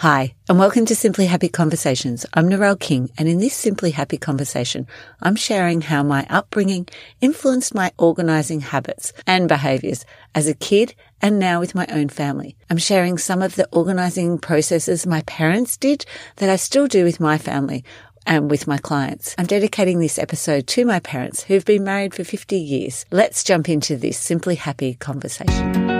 Hi, and welcome to Simply Happy Conversations. I'm Narelle King, and in this Simply Happy conversation, I'm sharing how my upbringing influenced my organizing habits and behaviors as a kid and now with my own family. I'm sharing some of the organizing processes my parents did that I still do with my family and with my clients. I'm dedicating this episode to my parents who've been married for 50 years. Let's jump into this Simply Happy conversation.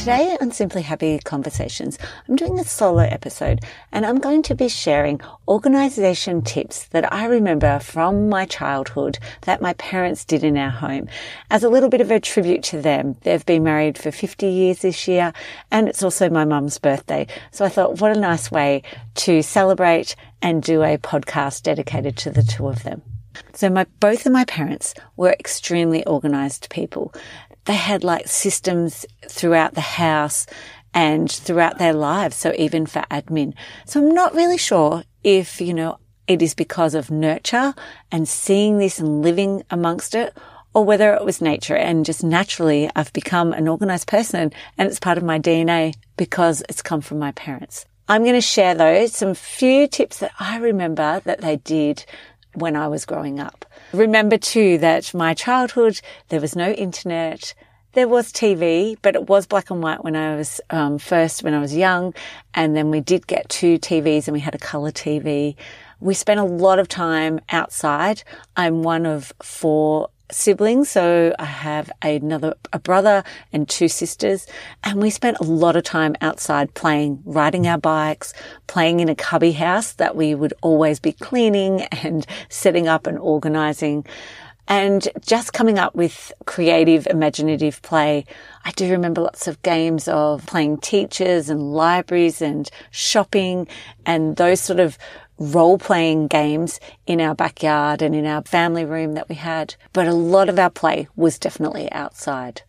Today on Simply Happy Conversations, I'm doing a solo episode and I'm going to be sharing organization tips that I remember from my childhood that my parents did in our home as a little bit of a tribute to them. They've been married for 50 years this year and it's also my mum's birthday. So I thought what a nice way to celebrate and do a podcast dedicated to the two of them. So my, both of my parents were extremely organized people they had like systems throughout the house and throughout their lives. So even for admin. So I'm not really sure if, you know, it is because of nurture and seeing this and living amongst it or whether it was nature and just naturally I've become an organized person and it's part of my DNA because it's come from my parents. I'm going to share though some few tips that I remember that they did when I was growing up. Remember too that my childhood, there was no internet. There was TV, but it was black and white when I was um, first, when I was young. And then we did get two TVs and we had a color TV. We spent a lot of time outside. I'm one of four siblings. So I have another, a brother and two sisters. And we spent a lot of time outside playing, riding our bikes, playing in a cubby house that we would always be cleaning and setting up and organizing and just coming up with creative, imaginative play. I do remember lots of games of playing teachers and libraries and shopping and those sort of role playing games in our backyard and in our family room that we had. But a lot of our play was definitely outside.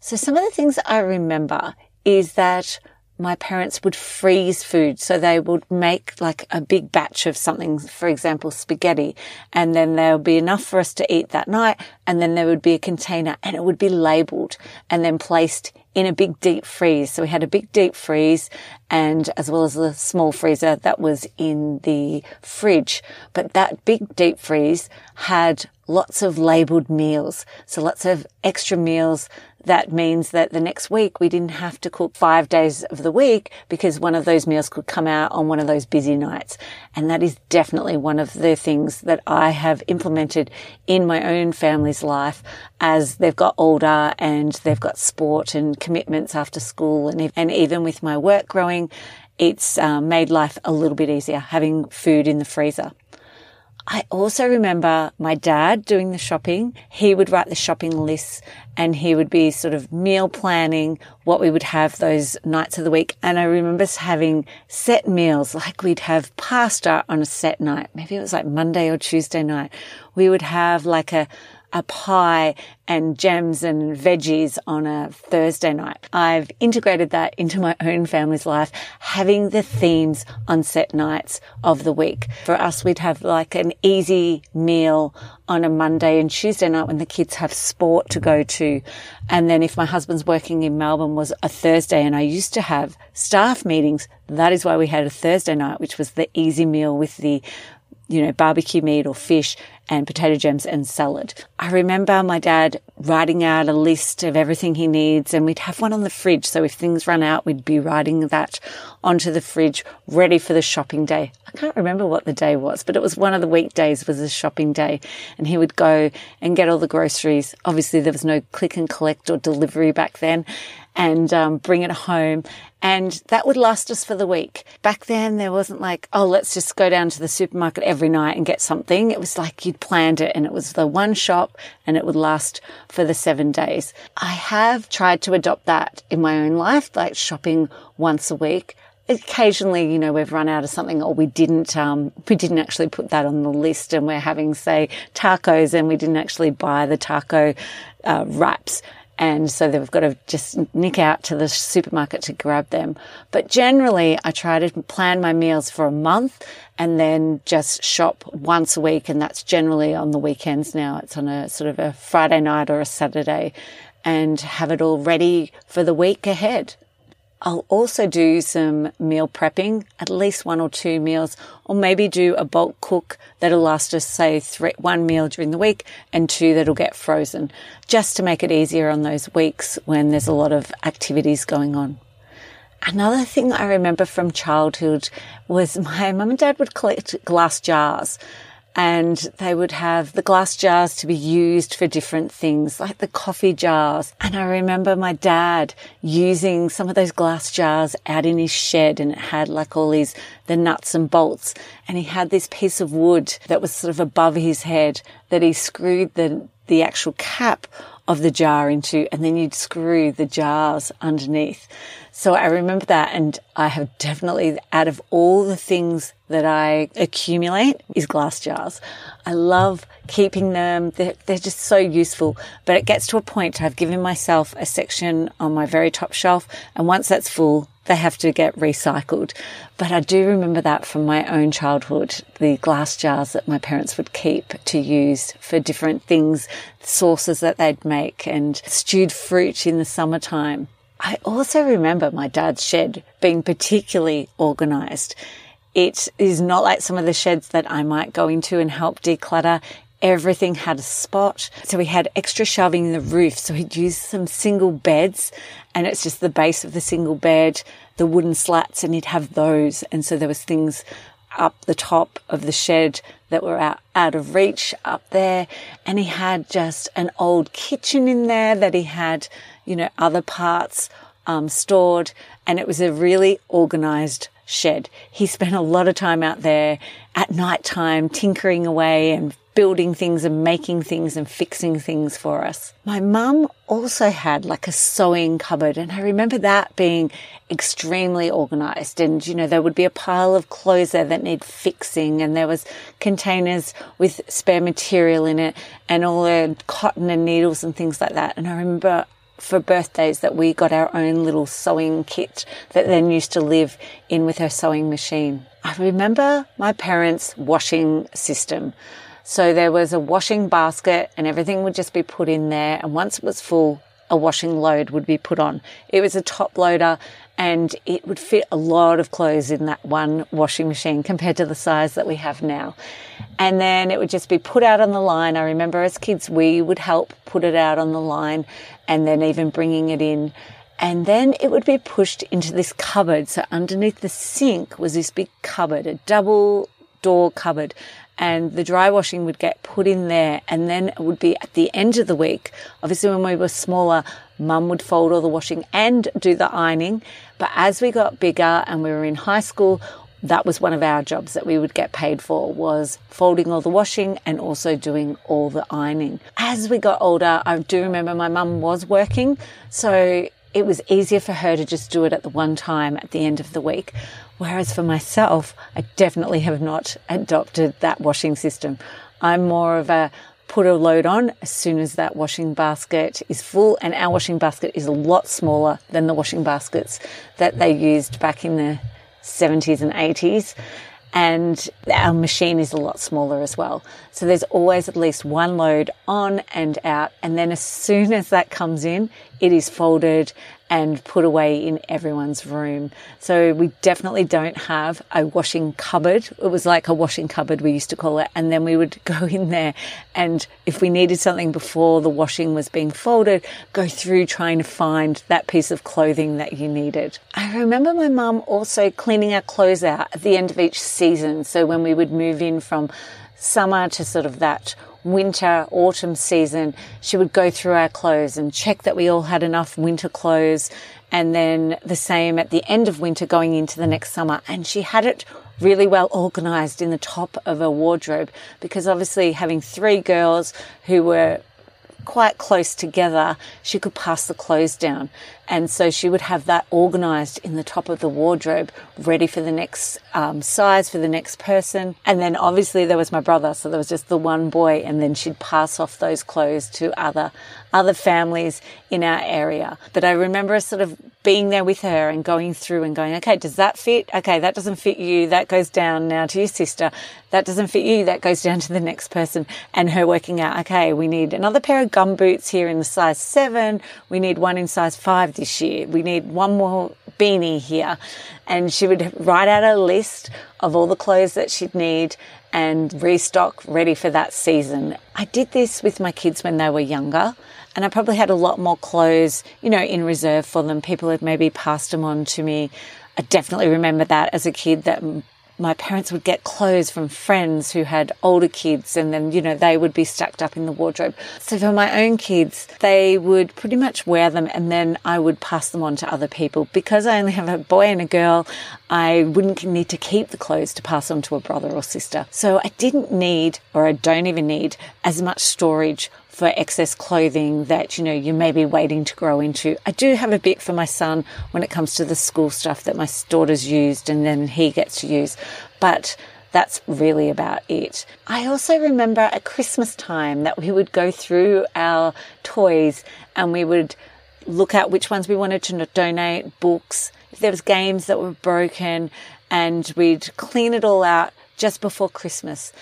So some of the things I remember is that my parents would freeze food. So they would make like a big batch of something, for example, spaghetti, and then there would be enough for us to eat that night. And then there would be a container and it would be labeled and then placed in a big deep freeze. So we had a big deep freeze and as well as a small freezer that was in the fridge. But that big deep freeze had lots of labeled meals. So lots of extra meals that means that the next week we didn't have to cook five days of the week because one of those meals could come out on one of those busy nights. And that is definitely one of the things that I have implemented in my own family's life as they've got older and they've got sport and commitments after school. And, and even with my work growing, it's um, made life a little bit easier having food in the freezer. I also remember my dad doing the shopping. He would write the shopping lists and he would be sort of meal planning what we would have those nights of the week. And I remember having set meals, like we'd have pasta on a set night. Maybe it was like Monday or Tuesday night. We would have like a, a pie and jams and veggies on a Thursday night. I've integrated that into my own family's life, having the themes on set nights of the week. For us, we'd have like an easy meal on a Monday and Tuesday night when the kids have sport to go to. And then if my husband's working in Melbourne was a Thursday and I used to have staff meetings, that is why we had a Thursday night, which was the easy meal with the you know, barbecue meat or fish and potato gems and salad. I remember my dad writing out a list of everything he needs and we'd have one on the fridge. So if things run out, we'd be writing that onto the fridge ready for the shopping day. I can't remember what the day was, but it was one of the weekdays was a shopping day and he would go and get all the groceries. Obviously there was no click and collect or delivery back then and um, bring it home. And that would last us for the week. Back then, there wasn't like, oh, let's just go down to the supermarket every night and get something. It was like you'd planned it and it was the one shop and it would last for the seven days. I have tried to adopt that in my own life, like shopping once a week occasionally, you know, we've run out of something or we didn't, um, we didn't actually put that on the list and we're having, say, tacos and we didn't actually buy the taco uh, wraps. And so they've got to just nick out to the supermarket to grab them. But generally, I try to plan my meals for a month and then just shop once a week. And that's generally on the weekends now. It's on a sort of a Friday night or a Saturday and have it all ready for the week ahead. I'll also do some meal prepping, at least one or two meals, or maybe do a bulk cook that'll last us, say, three, one meal during the week and two that'll get frozen, just to make it easier on those weeks when there's a lot of activities going on. Another thing I remember from childhood was my mum and dad would collect glass jars and they would have the glass jars to be used for different things, like the coffee jars. And I remember my dad using some of those glass jars out in his shed and it had like all these, the nuts and bolts. And he had this piece of wood that was sort of above his head that he screwed the, the actual cap of the jar into, and then you'd screw the jars underneath. So I remember that and I have definitely, out of all the things that I accumulate is glass jars. I love keeping them. They're, they're just so useful, but it gets to a point I've given myself a section on my very top shelf. And once that's full, they have to get recycled. But I do remember that from my own childhood, the glass jars that my parents would keep to use for different things, sauces that they'd make and stewed fruit in the summertime. I also remember my dad's shed being particularly organized. It is not like some of the sheds that I might go into and help declutter. Everything had a spot. So we had extra shelving in the roof. So he'd use some single beds and it's just the base of the single bed, the wooden slats, and he'd have those. And so there was things up the top of the shed that were out, out of reach up there. And he had just an old kitchen in there that he had you know, other parts um, stored, and it was a really organized shed. He spent a lot of time out there at night time tinkering away and building things and making things and fixing things for us. My mum also had like a sewing cupboard and I remember that being extremely organized and you know there would be a pile of clothes there that need fixing and there was containers with spare material in it and all the cotton and needles and things like that and I remember for birthdays that we got our own little sewing kit that then used to live in with her sewing machine. I remember my parents' washing system. So there was a washing basket and everything would just be put in there. And once it was full, a washing load would be put on. It was a top loader and it would fit a lot of clothes in that one washing machine compared to the size that we have now. And then it would just be put out on the line. I remember as kids, we would help put it out on the line and then even bringing it in. And then it would be pushed into this cupboard. So underneath the sink was this big cupboard, a double door cupboard and the dry washing would get put in there and then it would be at the end of the week. Obviously when we were smaller, mum would fold all the washing and do the ironing. But as we got bigger and we were in high school, that was one of our jobs that we would get paid for was folding all the washing and also doing all the ironing. As we got older, I do remember my mum was working, so it was easier for her to just do it at the one time at the end of the week. Whereas for myself, I definitely have not adopted that washing system. I'm more of a put a load on as soon as that washing basket is full. And our washing basket is a lot smaller than the washing baskets that they used back in the 70s and 80s. And our machine is a lot smaller as well. So there's always at least one load on and out. And then as soon as that comes in, it is folded and put away in everyone's room. So we definitely don't have a washing cupboard. It was like a washing cupboard, we used to call it. And then we would go in there and if we needed something before the washing was being folded, go through trying to find that piece of clothing that you needed. I remember my mum also cleaning our clothes out at the end of each season. So when we would move in from summer to sort of that winter, autumn season, she would go through our clothes and check that we all had enough winter clothes. And then the same at the end of winter going into the next summer. And she had it really well organized in the top of her wardrobe because obviously having three girls who were quite close together, she could pass the clothes down. And so she would have that organized in the top of the wardrobe, ready for the next um, size for the next person. And then obviously there was my brother, so there was just the one boy, and then she'd pass off those clothes to other other families in our area. But I remember sort of being there with her and going through and going, okay, does that fit? Okay, that doesn't fit you. That goes down now to your sister. That doesn't fit you. That goes down to the next person. And her working out, okay, we need another pair of gum boots here in the size seven. We need one in size five this year. We need one more beanie here. And she would write out a list of all the clothes that she'd need and restock ready for that season. I did this with my kids when they were younger and I probably had a lot more clothes, you know, in reserve for them. People had maybe passed them on to me. I definitely remember that as a kid that my parents would get clothes from friends who had older kids and then, you know, they would be stacked up in the wardrobe. So for my own kids, they would pretty much wear them and then I would pass them on to other people. Because I only have a boy and a girl, I wouldn't need to keep the clothes to pass on to a brother or sister. So I didn't need, or I don't even need, as much storage for excess clothing that, you know, you may be waiting to grow into. I do have a bit for my son when it comes to the school stuff that my daughter's used and then he gets to use. But that's really about it. I also remember at Christmas time that we would go through our toys and we would look at which ones we wanted to donate, books, if there was games that were broken, and we'd clean it all out just before Christmas.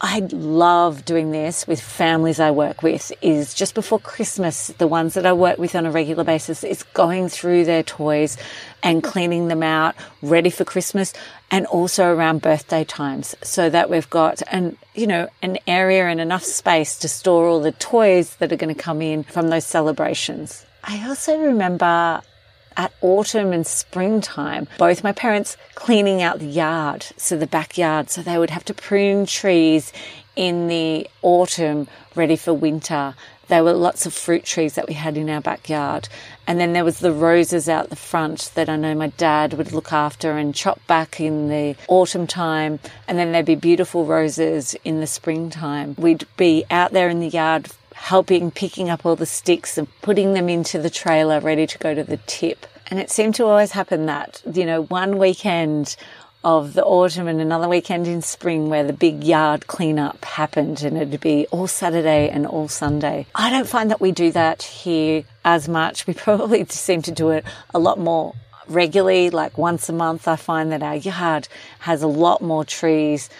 I love doing this with families I work with is just before Christmas, the ones that I work with on a regular basis is going through their toys and cleaning them out ready for Christmas and also around birthday times so that we've got an, you know, an area and enough space to store all the toys that are going to come in from those celebrations. I also remember at autumn and springtime, both my parents cleaning out the yard, so the backyard, so they would have to prune trees in the autumn ready for winter. There were lots of fruit trees that we had in our backyard. And then there was the roses out the front that I know my dad would look after and chop back in the autumn time. And then there'd be beautiful roses in the springtime. We'd be out there in the yard helping picking up all the sticks and putting them into the trailer ready to go to the tip. And it seemed to always happen that, you know, one weekend of the autumn and another weekend in spring where the big yard cleanup happened and it'd be all Saturday and all Sunday. I don't find that we do that here as much. We probably seem to do it a lot more regularly, like once a month. I find that our yard has a lot more trees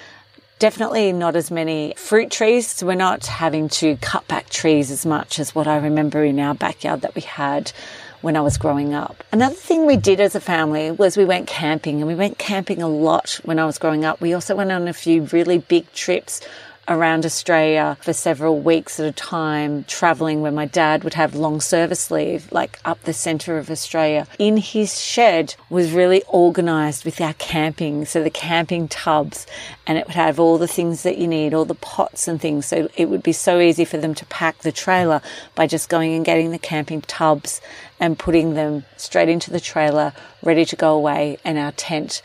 Definitely not as many fruit trees. We're not having to cut back trees as much as what I remember in our backyard that we had when I was growing up. Another thing we did as a family was we went camping and we went camping a lot when I was growing up. We also went on a few really big trips around Australia for several weeks at a time, traveling where my dad would have long service leave, like up the centre of Australia. In his shed was really organised with our camping, so the camping tubs, and it would have all the things that you need, all the pots and things. So it would be so easy for them to pack the trailer by just going and getting the camping tubs and putting them straight into the trailer, ready to go away, and our tent.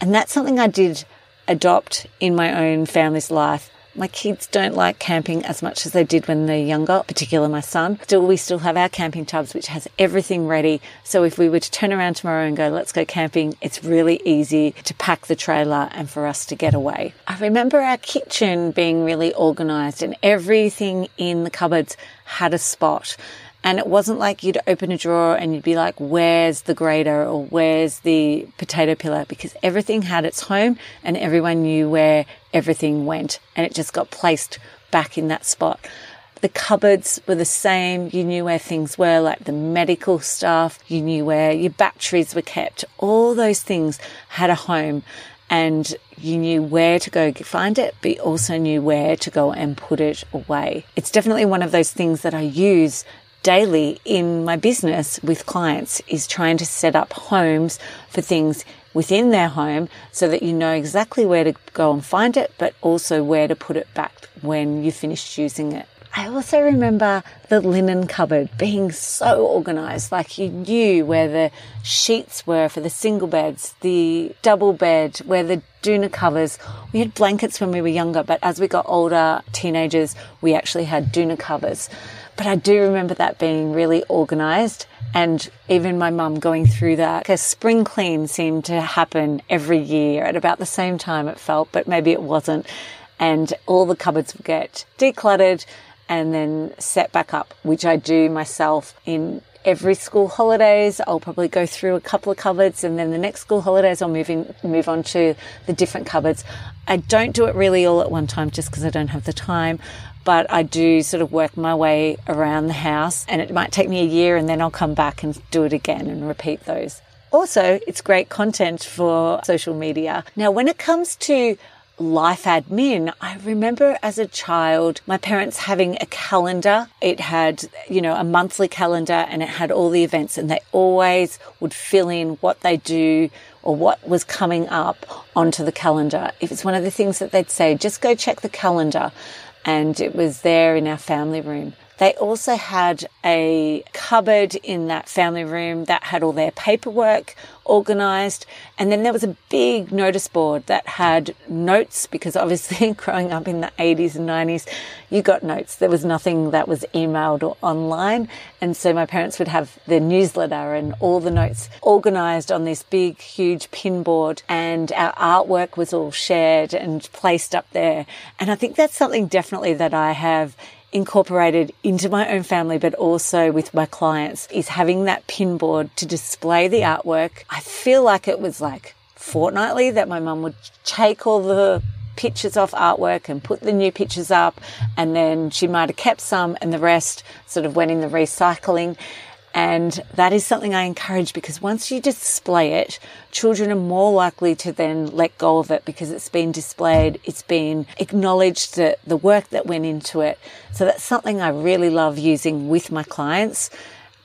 And that's something I did adopt in my own family's life my kids don't like camping as much as they did when they're younger, particularly my son. Still, we still have our camping tubs, which has everything ready. So if we were to turn around tomorrow and go, let's go camping, it's really easy to pack the trailer and for us to get away. I remember our kitchen being really organized and everything in the cupboards had a spot. And it wasn't like you'd open a drawer and you'd be like, where's the grater or where's the potato peeler? Because everything had its home and everyone knew where everything went and it just got placed back in that spot. The cupboards were the same. You knew where things were, like the medical stuff. You knew where your batteries were kept. All those things had a home and you knew where to go find it, but you also knew where to go and put it away. It's definitely one of those things that I use daily in my business with clients is trying to set up homes for things within their home so that you know exactly where to go and find it, but also where to put it back when you finished using it. I also remember the linen cupboard being so organized, like you knew where the sheets were for the single beds, the double bed, where the doona covers. We had blankets when we were younger, but as we got older, teenagers, we actually had doona covers. But I do remember that being really organized and even my mum going through that. A spring clean seemed to happen every year at about the same time it felt, but maybe it wasn't. And all the cupboards would get decluttered and then set back up, which I do myself in every school holidays. I'll probably go through a couple of cupboards and then the next school holidays I'll move in, move on to the different cupboards. I don't do it really all at one time just because I don't have the time, but I do sort of work my way around the house and it might take me a year and then I'll come back and do it again and repeat those. Also, it's great content for social media. Now, when it comes to life admin. I remember as a child, my parents having a calendar. It had, you know, a monthly calendar and it had all the events and they always would fill in what they do or what was coming up onto the calendar. If it's one of the things that they'd say, just go check the calendar. And it was there in our family room. They also had a cupboard in that family room that had all their paperwork organized. And then there was a big notice board that had notes because obviously growing up in the 80s and 90s, you got notes. There was nothing that was emailed or online. And so my parents would have their newsletter and all the notes organized on this big, huge pin board. And our artwork was all shared and placed up there. And I think that's something definitely that I have incorporated into my own family, but also with my clients is having that pin board to display the artwork. I feel like it was like fortnightly that my mum would take all the pictures off artwork and put the new pictures up. And then she might have kept some and the rest sort of went in the recycling. And that is something I encourage because once you display it, children are more likely to then let go of it because it's been displayed, it's been acknowledged that the work that went into it. So that's something I really love using with my clients,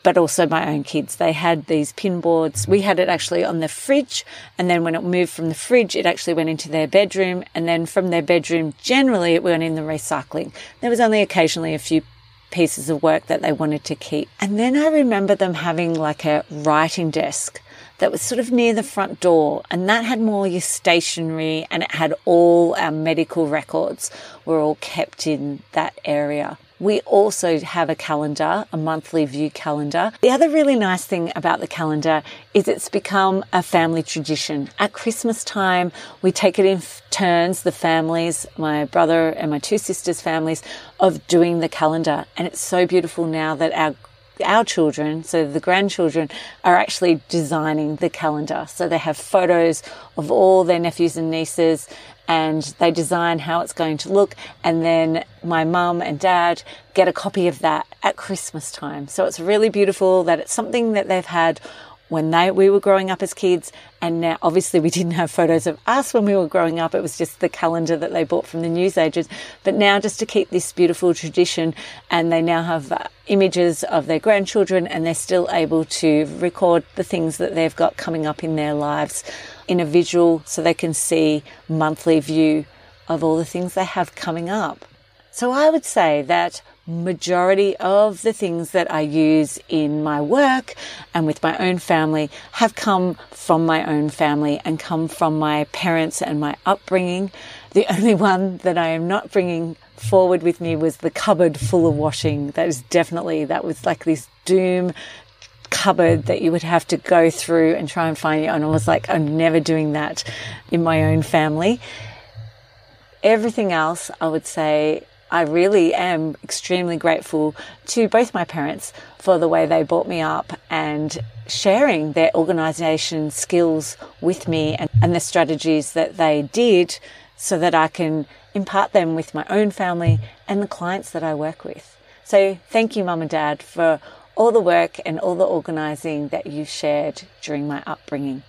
but also my own kids. They had these pin boards. We had it actually on the fridge. And then when it moved from the fridge, it actually went into their bedroom. And then from their bedroom, generally it went in the recycling. There was only occasionally a few pieces of work that they wanted to keep. And then I remember them having like a writing desk that was sort of near the front door and that had more your stationery and it had all our medical records were all kept in that area. We also have a calendar, a monthly view calendar. The other really nice thing about the calendar is it's become a family tradition. At Christmas time, we take it in turns, the families, my brother and my two sisters' families, of doing the calendar. And it's so beautiful now that our our children, so the grandchildren, are actually designing the calendar. So they have photos of all their nephews and nieces and they design how it's going to look. And then my mum and dad get a copy of that at Christmas time. So it's really beautiful that it's something that they've had when they we were growing up as kids and now obviously we didn't have photos of us when we were growing up it was just the calendar that they bought from the newsagents but now just to keep this beautiful tradition and they now have uh, images of their grandchildren and they're still able to record the things that they've got coming up in their lives in a visual so they can see monthly view of all the things they have coming up. So I would say that majority of the things that I use in my work and with my own family have come from my own family and come from my parents and my upbringing. The only one that I am not bringing forward with me was the cupboard full of washing. That is definitely, that was like this doom cupboard that you would have to go through and try and find your own. I was like, I'm never doing that in my own family. Everything else, I would say, I really am extremely grateful to both my parents for the way they brought me up and sharing their organisation skills with me and, and the strategies that they did so that I can impart them with my own family and the clients that I work with. So thank you, mum and dad, for all the work and all the organising that you shared during my upbringing.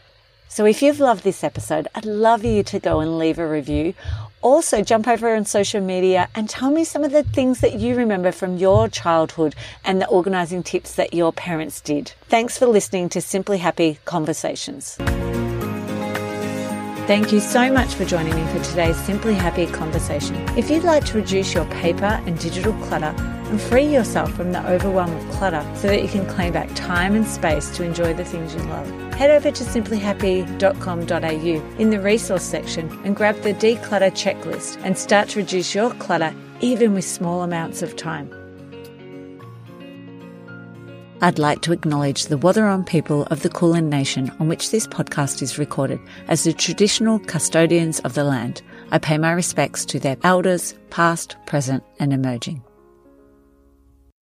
So if you've loved this episode, I'd love you to go and leave a review. Also, jump over on social media and tell me some of the things that you remember from your childhood and the organizing tips that your parents did. Thanks for listening to Simply Happy Conversations. Thank you so much for joining me for today's Simply Happy conversation. If you'd like to reduce your paper and digital clutter and free yourself from the overwhelm of clutter so that you can claim back time and space to enjoy the things you love, head over to simplyhappy.com.au in the resource section and grab the declutter checklist and start to reduce your clutter even with small amounts of time. I'd like to acknowledge the Wathaurong people of the Kulin Nation on which this podcast is recorded as the traditional custodians of the land. I pay my respects to their elders, past, present, and emerging.